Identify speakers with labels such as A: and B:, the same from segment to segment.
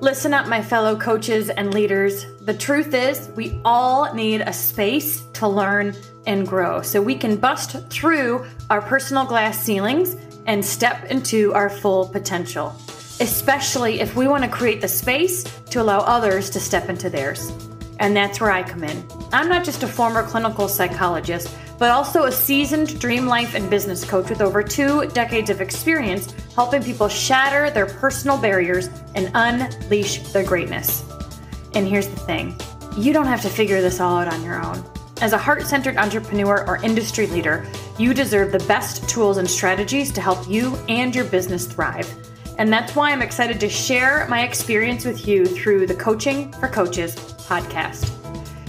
A: Listen up, my fellow coaches and leaders. The truth is, we all need a space to learn and grow so we can bust through our personal glass ceilings and step into our full potential, especially if we want to create the space to allow others to step into theirs. And that's where I come in. I'm not just a former clinical psychologist, but also a seasoned dream life and business coach with over two decades of experience helping people shatter their personal barriers and unleash their greatness. And here's the thing you don't have to figure this all out on your own. As a heart centered entrepreneur or industry leader, you deserve the best tools and strategies to help you and your business thrive. And that's why I'm excited to share my experience with you through the Coaching for Coaches podcast.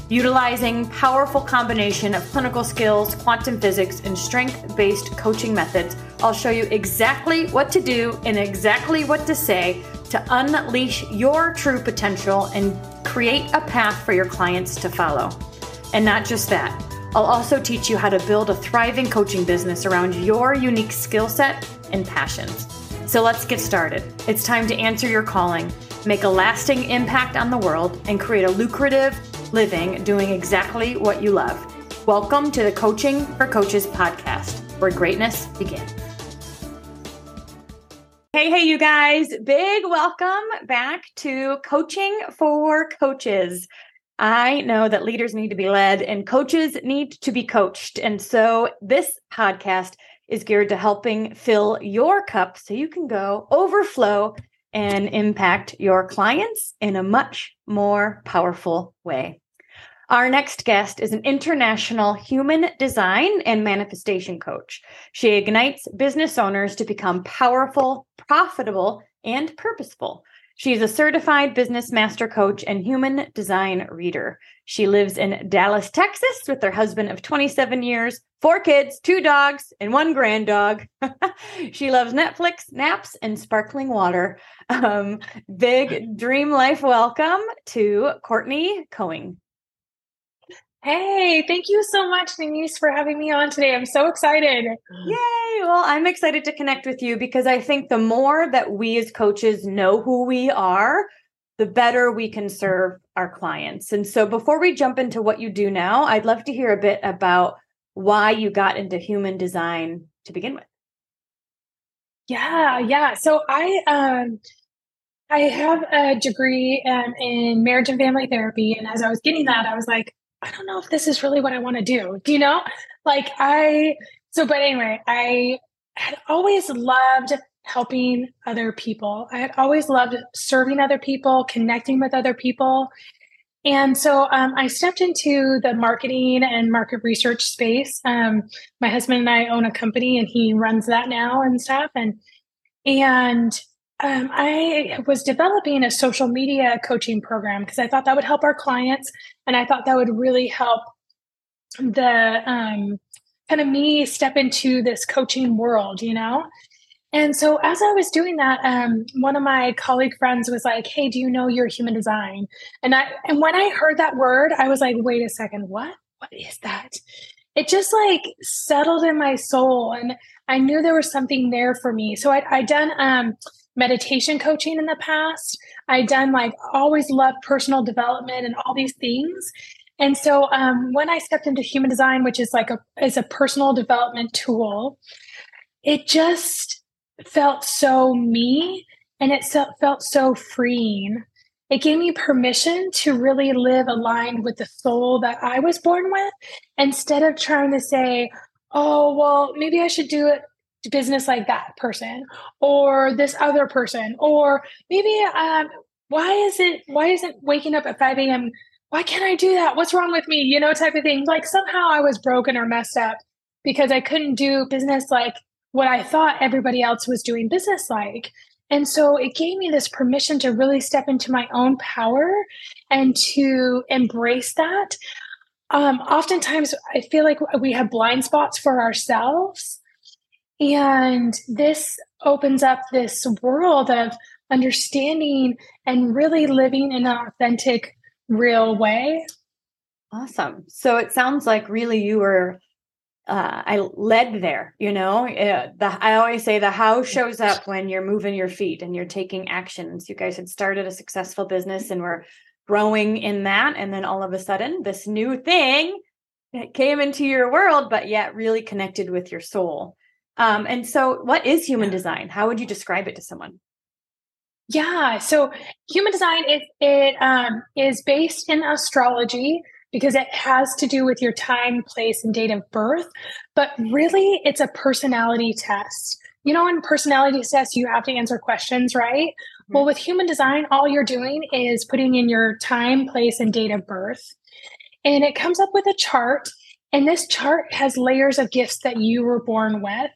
A: Utilizing powerful combination of clinical skills, quantum physics, and strength-based coaching methods, I'll show you exactly what to do and exactly what to say to unleash your true potential and create a path for your clients to follow. And not just that, I'll also teach you how to build a thriving coaching business around your unique skill set and passions. So let's get started. It's time to answer your calling, make a lasting impact on the world, and create a lucrative living doing exactly what you love. Welcome to the Coaching for Coaches podcast, where greatness begins. Hey, hey, you guys. Big welcome back to Coaching for Coaches. I know that leaders need to be led and coaches need to be coached. And so this podcast is geared to helping fill your cup so you can go overflow and impact your clients in a much more powerful way. Our next guest is an international human design and manifestation coach. She ignites business owners to become powerful, profitable, and purposeful. She's a certified business master coach and human design reader. She lives in Dallas, Texas with her husband of 27 years, four kids, two dogs, and one grand dog. she loves Netflix, naps, and sparkling water. Um, big dream life welcome to Courtney Koenig.
B: Hey, thank you so much, Denise, for having me on today. I'm so excited.
A: Yay. Well, I'm excited to connect with you because I think the more that we as coaches know who we are, the better we can serve our clients. And so before we jump into what you do now, I'd love to hear a bit about why you got into human design to begin with.
B: Yeah, yeah. So I um I have a degree um, in marriage and family therapy and as I was getting that I was like I don't know if this is really what I want to do. Do you know? Like I so but anyway, I had always loved helping other people. I had always loved serving other people, connecting with other people. And so um, I stepped into the marketing and market research space. Um, my husband and I own a company, and he runs that now and stuff. And and um, I was developing a social media coaching program because I thought that would help our clients, and I thought that would really help the um, kind of me step into this coaching world, you know. And so as I was doing that, um, one of my colleague friends was like, "Hey, do you know your human design?" And I and when I heard that word, I was like, "Wait a second, what? What is that?" It just like settled in my soul, and I knew there was something there for me. So I I done um, meditation coaching in the past. I'd done like always loved personal development and all these things. And so um, when I stepped into human design, which is like a is a personal development tool, it just felt so me and it felt so freeing. It gave me permission to really live aligned with the soul that I was born with instead of trying to say, oh, well, maybe I should do it business like that person or this other person or maybe um why is it why isn't waking up at 5 a.m why can't i do that? What's wrong with me? You know type of thing. Like somehow i was broken or messed up because i couldn't do business like what i thought everybody else was doing business like. And so it gave me this permission to really step into my own power and to embrace that. Um, oftentimes i feel like we have blind spots for ourselves and this opens up this world of understanding and really living in an authentic, real way.
A: Awesome. So it sounds like really you were uh, I led there, you know. Uh, the, I always say the how shows up when you're moving your feet and you're taking actions. You guys had started a successful business and were growing in that, and then all of a sudden, this new thing came into your world, but yet really connected with your soul. Um, and so, what is human design? How would you describe it to someone?
B: Yeah, so human design it it um, is based in astrology because it has to do with your time, place, and date of birth. But really, it's a personality test. You know, in personality tests, you have to answer questions, right? Mm-hmm. Well, with human design, all you're doing is putting in your time, place, and date of birth. And it comes up with a chart. And this chart has layers of gifts that you were born with.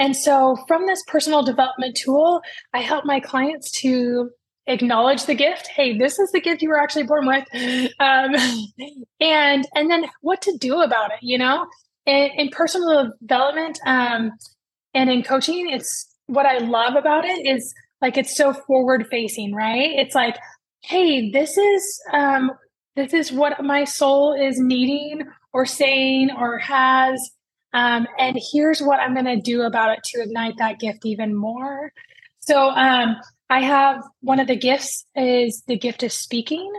B: And so, from this personal development tool, I help my clients to acknowledge the gift. Hey this is the gift you were actually born with. Um, and and then what to do about it you know? In, in personal development um, and in coaching it's what i love about it is like it's so forward facing right? It's like hey this is um, this is what my soul is needing or saying or has um, and here's what i'm going to do about it to ignite that gift even more so um, I have one of the gifts is the gift of speaking,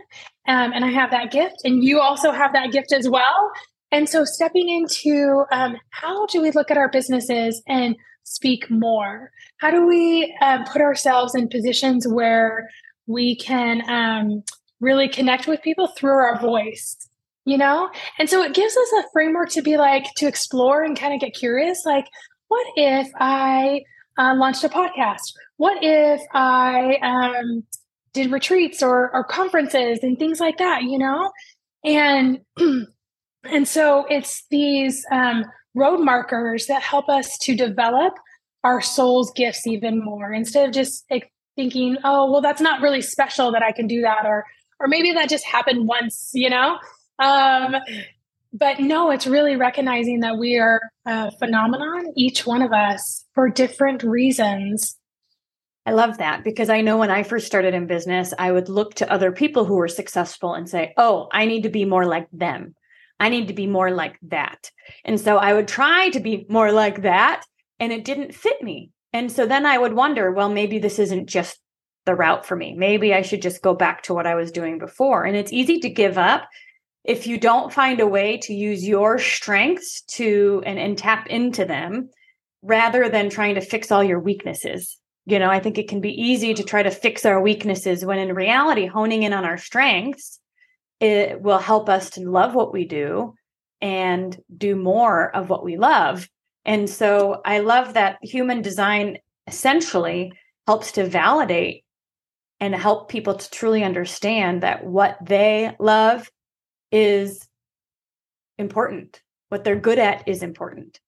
B: um, and I have that gift, and you also have that gift as well. And so, stepping into um, how do we look at our businesses and speak more? How do we um, put ourselves in positions where we can um, really connect with people through our voice? You know, and so it gives us a framework to be like to explore and kind of get curious. Like, what if I uh, launched a podcast? What if I um, did retreats or, or conferences and things like that, you know? And and so it's these um, road markers that help us to develop our soul's gifts even more instead of just like, thinking, oh, well, that's not really special that I can do that, or or maybe that just happened once, you know. Um, but no, it's really recognizing that we are a phenomenon, each one of us, for different reasons.
A: I love that because I know when I first started in business, I would look to other people who were successful and say, oh, I need to be more like them. I need to be more like that. And so I would try to be more like that, and it didn't fit me. And so then I would wonder, well, maybe this isn't just the route for me. Maybe I should just go back to what I was doing before. And it's easy to give up if you don't find a way to use your strengths to and, and tap into them rather than trying to fix all your weaknesses. You know i think it can be easy to try to fix our weaknesses when in reality honing in on our strengths it will help us to love what we do and do more of what we love. And so i love that human design essentially helps to validate and help people to truly understand that what they love is important. What they're good at is important.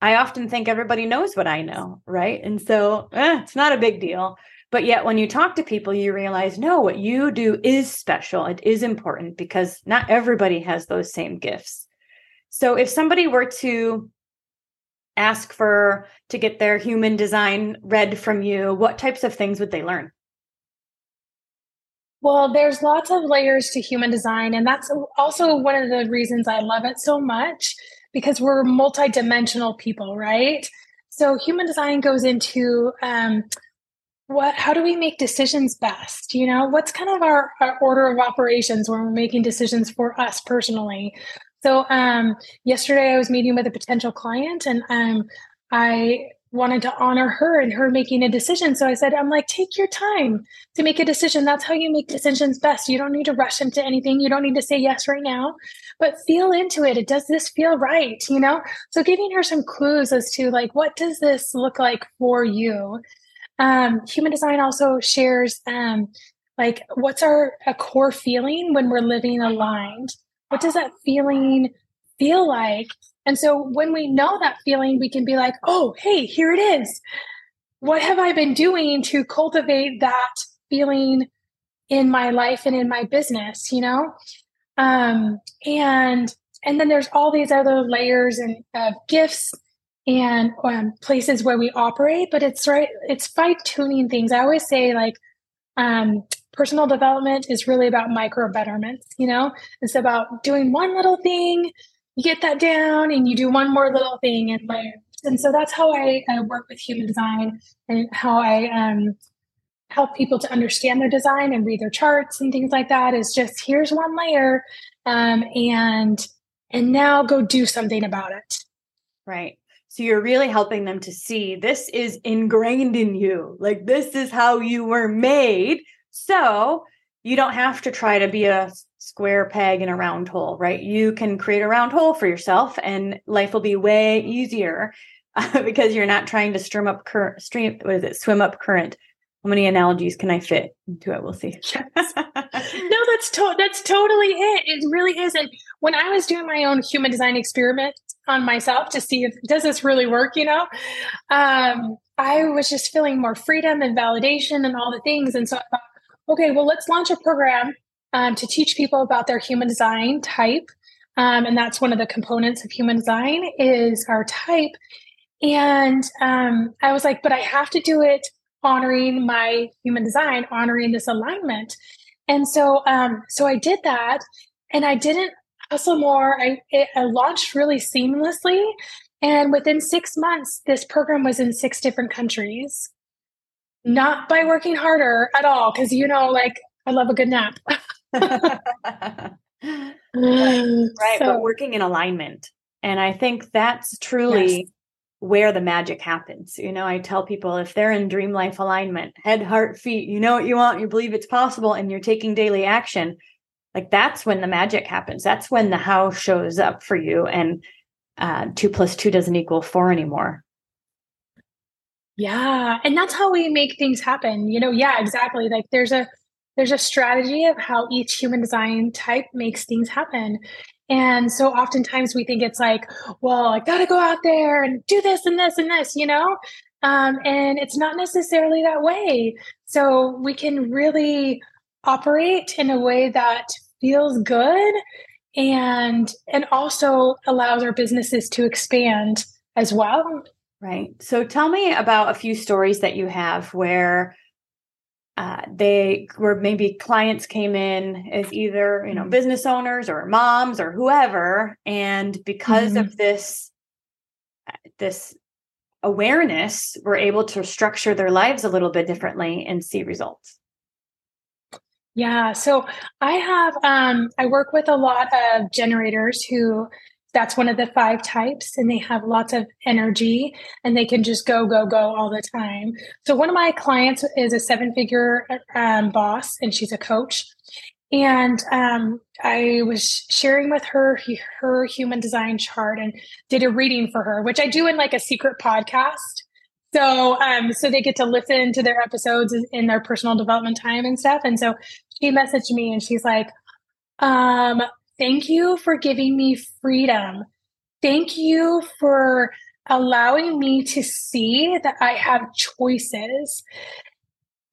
A: I often think everybody knows what I know, right? And so eh, it's not a big deal. But yet, when you talk to people, you realize no, what you do is special. It is important because not everybody has those same gifts. So, if somebody were to ask for to get their human design read from you, what types of things would they learn?
B: Well, there's lots of layers to human design, and that's also one of the reasons I love it so much because we're multidimensional people, right? So, human design goes into um, what how do we make decisions best you know what's kind of our, our, order of operations when we're making decisions for us personally so um yesterday i was meeting with a potential client and um i wanted to honor her and her making a decision. So I said, I'm like, take your time to make a decision. That's how you make decisions best. You don't need to rush into anything. You don't need to say yes right now, but feel into it. It Does this feel right? You know? So giving her some clues as to like, what does this look like for you? Um, human design also shares um, like what's our a core feeling when we're living aligned? What does that feeling feel like and so when we know that feeling, we can be like, oh, hey, here it is. What have I been doing to cultivate that feeling in my life and in my business, you know? Um, and and then there's all these other layers and of gifts and um, places where we operate, but it's right, it's fine tuning things. I always say like um, personal development is really about micro betterments, you know? It's about doing one little thing you get that down and you do one more little thing and layers. And so that's how I, I work with human design and how I um, help people to understand their design and read their charts and things like that is just here's one layer um, and and now go do something about it.
A: Right. So you're really helping them to see this is ingrained in you. Like this is how you were made. So you don't have to try to be a square peg in a round hole, right? You can create a round hole for yourself and life will be way easier because you're not trying to stream up current stream what is it swim up current how many analogies can I fit into it? We'll see.
B: No, that's to- that's totally it. It really is. And when I was doing my own human design experiment on myself to see if does this really work, you know, um, I was just feeling more freedom and validation and all the things. And so I thought, okay, well, let's launch a program um, to teach people about their human design type. Um, and that's one of the components of human design is our type. And um, I was like, but I have to do it honoring my human design, honoring this alignment. And so, um, so I did that, and I didn't hustle more. I, it, I launched really seamlessly, and within six months, this program was in six different countries. Not by working harder at all, because you know, like I love a good nap. right,
A: right so, but working in alignment. And I think that's truly yes where the magic happens. You know, I tell people if they're in dream life alignment, head, heart, feet, you know what you want, you believe it's possible, and you're taking daily action, like that's when the magic happens. That's when the how shows up for you. And uh, two plus two doesn't equal four anymore.
B: Yeah. And that's how we make things happen. You know, yeah, exactly. Like there's a, there's a strategy of how each human design type makes things happen. And so oftentimes we think it's like, well, I got to go out there and do this and this and this, you know? Um, and it's not necessarily that way. So we can really operate in a way that feels good and and also allows our businesses to expand as well.
A: Right. So tell me about a few stories that you have where uh, they were maybe clients came in as either you know mm-hmm. business owners or moms or whoever and because mm-hmm. of this this awareness were able to structure their lives a little bit differently and see results
B: yeah so i have um i work with a lot of generators who that's one of the five types and they have lots of energy and they can just go go go all the time. So one of my clients is a seven figure um, boss and she's a coach. And um, i was sharing with her her human design chart and did a reading for her which i do in like a secret podcast. So um, so they get to listen to their episodes in their personal development time and stuff. And so she messaged me and she's like um Thank you for giving me freedom. Thank you for allowing me to see that I have choices.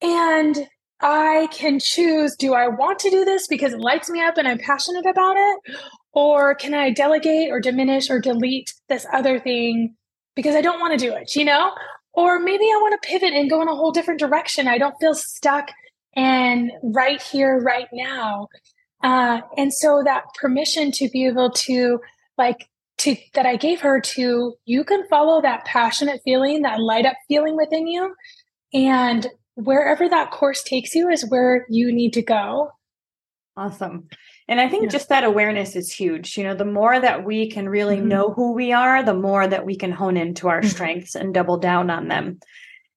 B: And I can choose do I want to do this because it lights me up and I'm passionate about it? Or can I delegate or diminish or delete this other thing because I don't want to do it, you know? Or maybe I want to pivot and go in a whole different direction. I don't feel stuck and right here, right now. Uh, and so that permission to be able to like to that I gave her to you can follow that passionate feeling, that light up feeling within you. And wherever that course takes you is where you need to go.
A: Awesome. And I think yeah. just that awareness is huge. You know, the more that we can really mm-hmm. know who we are, the more that we can hone into our mm-hmm. strengths and double down on them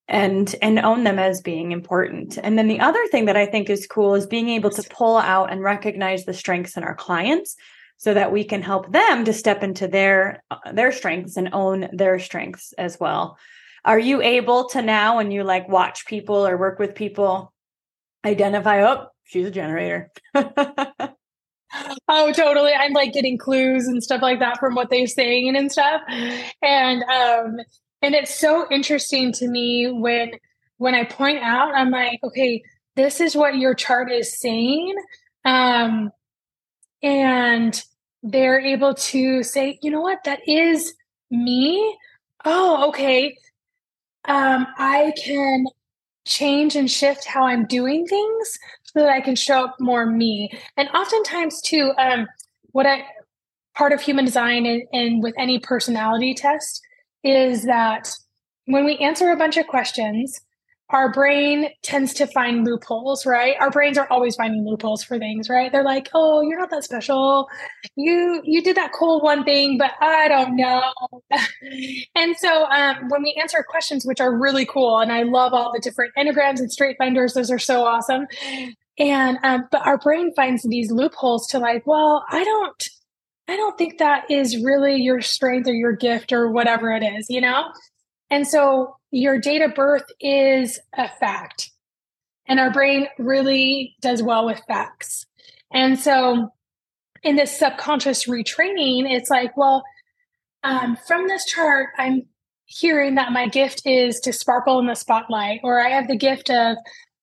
A: and and own them as being important. And then the other thing that i think is cool is being able to pull out and recognize the strengths in our clients so that we can help them to step into their uh, their strengths and own their strengths as well. Are you able to now when you like watch people or work with people identify oh she's a generator?
B: Oh totally. I'm like getting clues and stuff like that from what they're saying and stuff. And um and it's so interesting to me when when i point out i'm like okay this is what your chart is saying. Um and they're able to say you know what? That is me. Oh okay. Um i can change and shift how i'm doing things so that i can show up more me. And oftentimes too um what i part of human design and, and with any personality test is that when we answer a bunch of questions, our brain tends to find loopholes, right? Our brains are always finding loopholes for things, right? They're like, "Oh, you're not that special. You you did that cool one thing, but I don't know." and so, um, when we answer questions, which are really cool, and I love all the different enneagrams and StrengthsFinders; those are so awesome. And um, but our brain finds these loopholes to like, well, I don't, I don't think that is really your strength or your gift or whatever it is, you know. And so your date of birth is a fact. And our brain really does well with facts. And so in this subconscious retraining, it's like, well, um, from this chart, I'm hearing that my gift is to sparkle in the spotlight, or I have the gift of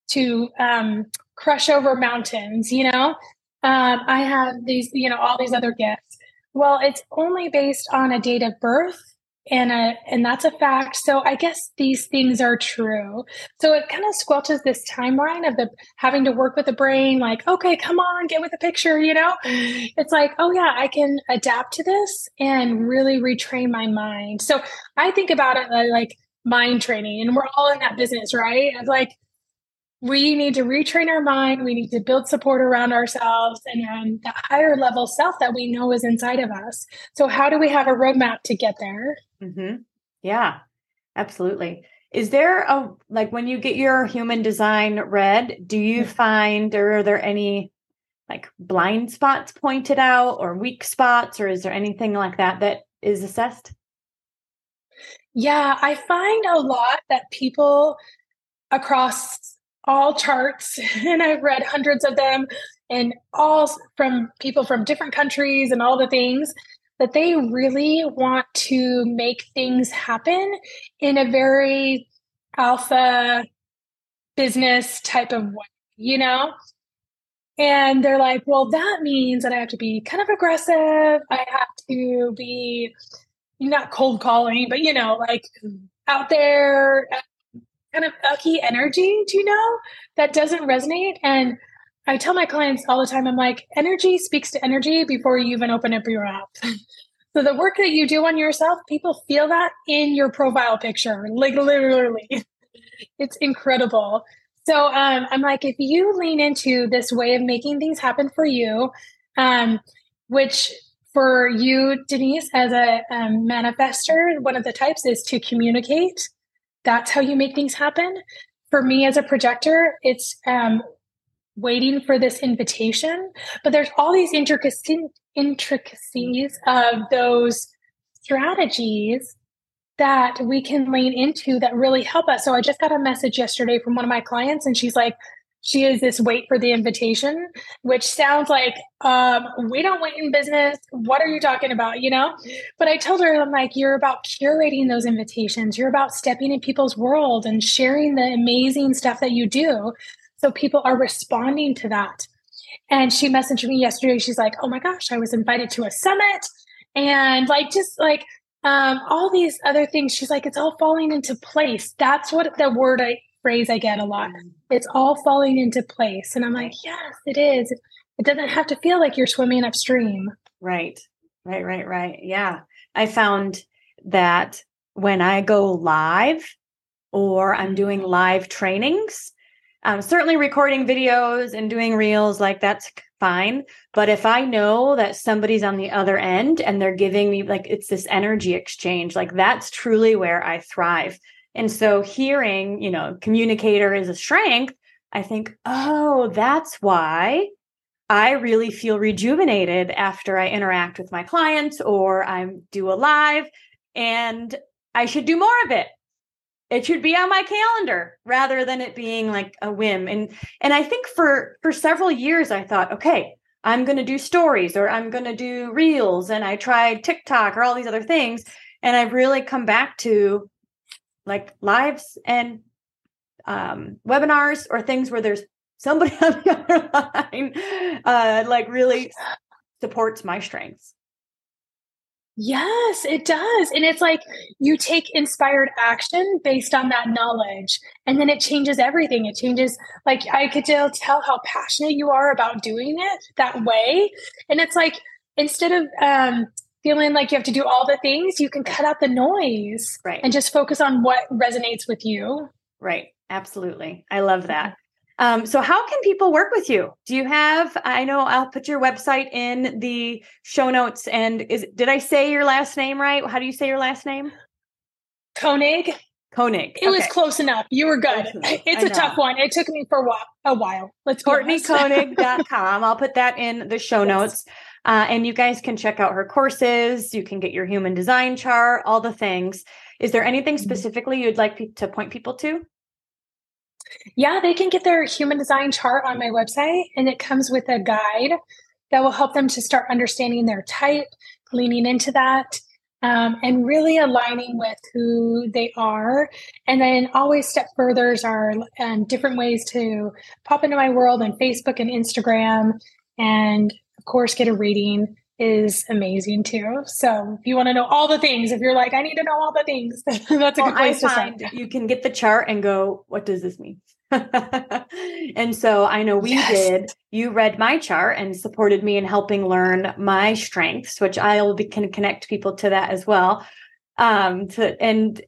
B: to um, crush over mountains, you know? Um, I have these, you know, all these other gifts. Well, it's only based on a date of birth and a, and that's a fact. So i guess these things are true. So it kind of squelches this timeline of the having to work with the brain like okay come on get with the picture you know? It's like oh yeah i can adapt to this and really retrain my mind. So i think about it like mind training and we're all in that business right? Of like we need to retrain our mind. We need to build support around ourselves and um, the higher level self that we know is inside of us. So, how do we have a roadmap to get there?
A: Mm-hmm. Yeah, absolutely. Is there a like when you get your human design read, do you find or are there any like blind spots pointed out or weak spots, or is there anything like that that is assessed?
B: Yeah, I find a lot that people across all charts and I've read hundreds of them and all from people from different countries and all the things that they really want to make things happen in a very alpha business type of way, you know? And they're like, well, that means that I have to be kind of aggressive. I have to be not cold calling, but you know, like out there kind of ucky energy, do you know, that doesn't resonate. And I tell my clients all the time, I'm like, energy speaks to energy before you even open up your app. so the work that you do on yourself, people feel that in your profile picture, like literally. it's incredible. So um, I'm like, if you lean into this way of making things happen for you, um, which for you, Denise, as a um, manifester, one of the types is to communicate that's how you make things happen. For me as a projector, it's um, waiting for this invitation, but there's all these intricacies intricacies of those strategies that we can lean into that really help us. So I just got a message yesterday from one of my clients and she's like, she is this wait for the invitation, which sounds like um, we don't wait in business. What are you talking about? You know? But I told her, I'm like, you're about curating those invitations. You're about stepping in people's world and sharing the amazing stuff that you do. So people are responding to that. And she messaged me yesterday. She's like, oh my gosh, I was invited to a summit and like just like um, all these other things. She's like, it's all falling into place. That's what the word I phrase I get a lot. Mm. It's all falling into place. And I'm like, yes, it is. It doesn't have to feel like you're swimming upstream.
A: Right, right, right, right. Yeah. I found that when I go live or I'm doing mm-hmm. live trainings, um, certainly recording videos and doing reels, like that's fine. But if I know that somebody's on the other end and they're giving me like it's this energy exchange, like that's truly where I thrive. And so hearing, you know, communicator is a strength, I think, oh, that's why I really feel rejuvenated after I interact with my clients or I do a live and I should do more of it. It should be on my calendar rather than it being like a whim. And and I think for for several years I thought, okay, I'm going to do stories or I'm going to do reels and I tried TikTok or all these other things and I've really come back to like lives and um, webinars or things where there's somebody on the other line uh, like really supports my strengths.
B: Yes, it does. And it's like you take inspired action based on that knowledge, and then it changes everything. It changes, like, I could tell, tell how passionate you are about doing it that way. And it's like, instead of um, feeling like you have to do all the things, you can cut out the noise
A: right.
B: and just focus on what resonates with you.
A: Right. Absolutely. I love that. Um, so how can people work with you? Do you have, I know I'll put your website in the show notes and is, did I say your last name right? How do you say your last name?
B: Koenig.
A: Koenig.
B: It okay. was close enough. You were good. It's a tough one. It took me for a while. A while. Let's
A: CourtneyKoenig.com. I'll put that in the show notes. Uh, and you guys can check out her courses. You can get your human design chart, all the things. Is there anything mm-hmm. specifically you'd like to point people to?
B: Yeah, they can get their human design chart on my website, and it comes with a guide that will help them to start understanding their type, leaning into that, um, and really aligning with who they are. And then always step furthers are um, different ways to pop into my world on Facebook and Instagram. And of course, get a reading is amazing too. So if you want to know all the things, if you're like, I need to know all the things, that's a well, good place I to start.
A: You can get the chart and go, what does this mean? and so I know we yes. did. You read my chart and supported me in helping learn my strengths, which I'll be, can connect people to that as well. Um, to, and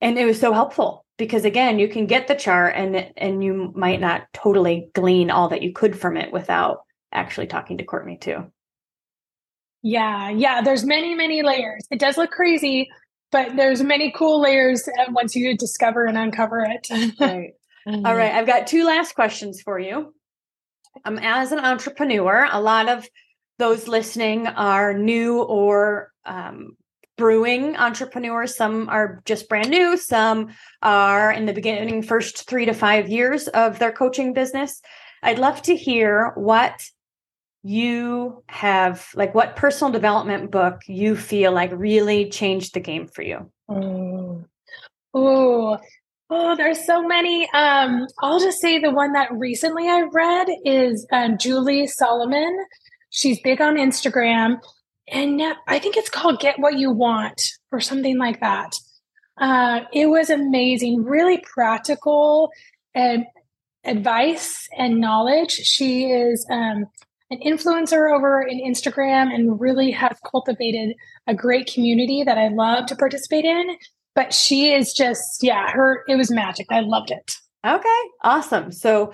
A: and it was so helpful because again, you can get the chart and and you might not totally glean all that you could from it without actually talking to Courtney too.
B: Yeah, yeah. There's many, many layers. It does look crazy, but there's many cool layers uh, once you discover and uncover it.
A: right. Mm-hmm. All right. I've got two last questions for you. Um, as an entrepreneur, a lot of those listening are new or um, brewing entrepreneurs. Some are just brand new. Some are in the beginning, first three to five years of their coaching business. I'd love to hear what you have, like, what personal development book you feel like really changed the game for you.
B: Oh, oh there's so many. Um, I'll just say the one that recently I read is um, Julie Solomon. She's big on Instagram, and I think it's called "Get What You Want" or something like that. Uh, it was amazing, really practical and advice and knowledge. She is um, an influencer over in Instagram and really has cultivated a great community that I love to participate in. But she is just yeah her it was magic. I loved it.
A: Okay awesome. So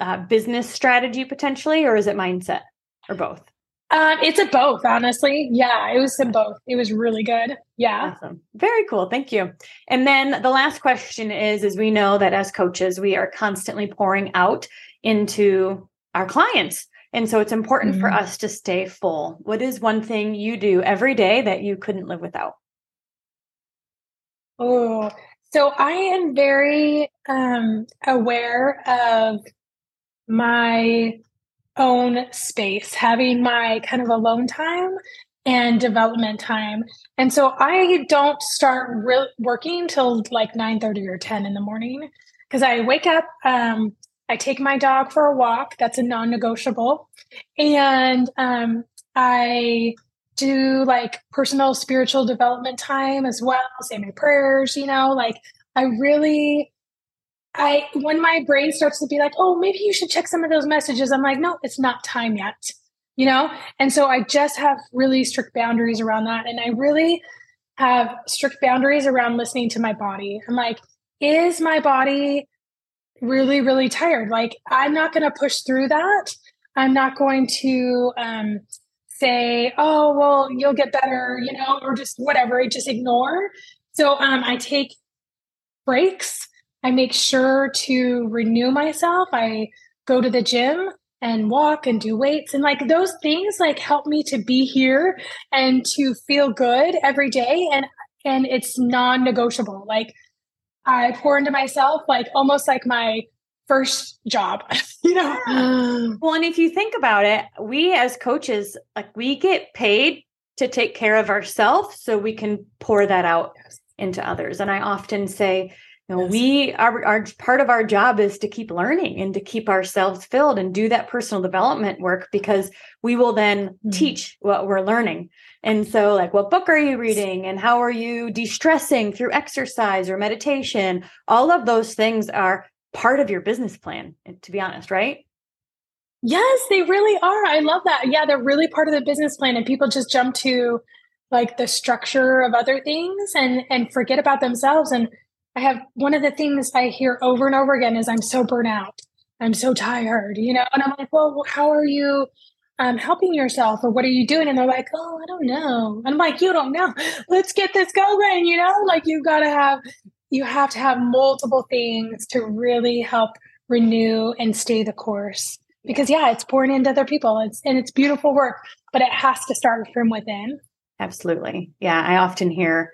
A: uh, business strategy potentially or is it mindset or both?
B: Um, it's a both honestly. Yeah it was a both. It was really good. Yeah.
A: Awesome. Very cool. Thank you. And then the last question is is we know that as coaches we are constantly pouring out into our clients and so it's important mm-hmm. for us to stay full what is one thing you do every day that you couldn't live without
B: Oh, so I am very um, aware of my own space, having my kind of alone time and development time. And so I don't start re- working till like 9 30 or 10 in the morning because I wake up, um, I take my dog for a walk. That's a non negotiable. And um, I do like personal spiritual development time as well, say my prayers, you know, like I really I when my brain starts to be like, "Oh, maybe you should check some of those messages." I'm like, "No, it's not time yet." You know? And so I just have really strict boundaries around that and I really have strict boundaries around listening to my body. I'm like, "Is my body really really tired?" Like, I'm not going to push through that. I'm not going to um say, oh, well, you'll get better, you know, or just whatever, I just ignore. So um, I take breaks. I make sure to renew myself. I go to the gym and walk and do weights and like those things like help me to be here and to feel good every day and and it's non-negotiable like i pour into myself like almost like my first job you know
A: well and if you think about it we as coaches like we get paid to take care of ourselves so we can pour that out yes. into others and i often say you know yes. we are, our part of our job is to keep learning and to keep ourselves filled and do that personal development work because we will then mm-hmm. teach what we're learning and so like what book are you reading and how are you de-stressing through exercise or meditation all of those things are part of your business plan, to be honest, right?
B: Yes, they really are. I love that. Yeah, they're really part of the business plan and people just jump to like the structure of other things and and forget about themselves and I have one of the things I hear over and over again is I'm so burnt out. I'm so tired, you know? And I'm like, well, how are you um, helping yourself or what are you doing? And they're like, oh, I don't know. I'm like, you don't know. Let's get this going, you know? Like you've got to have, you have to have multiple things to really help renew and stay the course. Because yeah, it's pouring into other people. It's and it's beautiful work, but it has to start from within.
A: Absolutely. Yeah. I often hear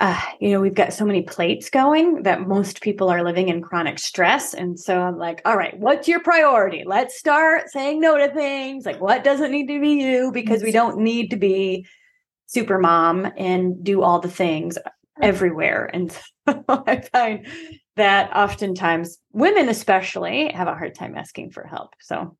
A: uh, you know, we've got so many plates going that most people are living in chronic stress. And so I'm like, all right, what's your priority? Let's start saying no to things. Like, what doesn't need to be you? Because we don't need to be super mom and do all the things everywhere. And so I find that oftentimes women, especially, have a hard time asking for help. So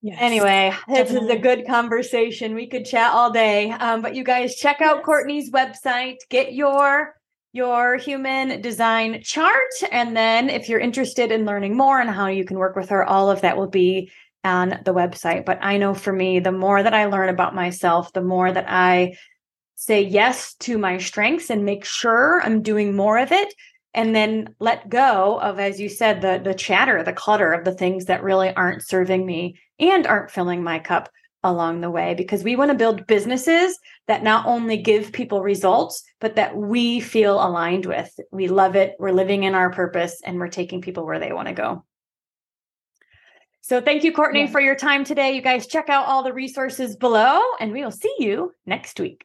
A: Yes, anyway, this is a good conversation. We could chat all day. Um, but you guys check out yes. Courtney's website, get your your human design chart. And then if you're interested in learning more and how you can work with her, all of that will be on the website. But I know for me, the more that I learn about myself, the more that I say yes to my strengths and make sure I'm doing more of it, and then let go of as you said the the chatter the clutter of the things that really aren't serving me and aren't filling my cup along the way because we want to build businesses that not only give people results but that we feel aligned with. We love it. We're living in our purpose and we're taking people where they want to go. So thank you courtney yeah. for your time today. You guys check out all the resources below and we will see you next week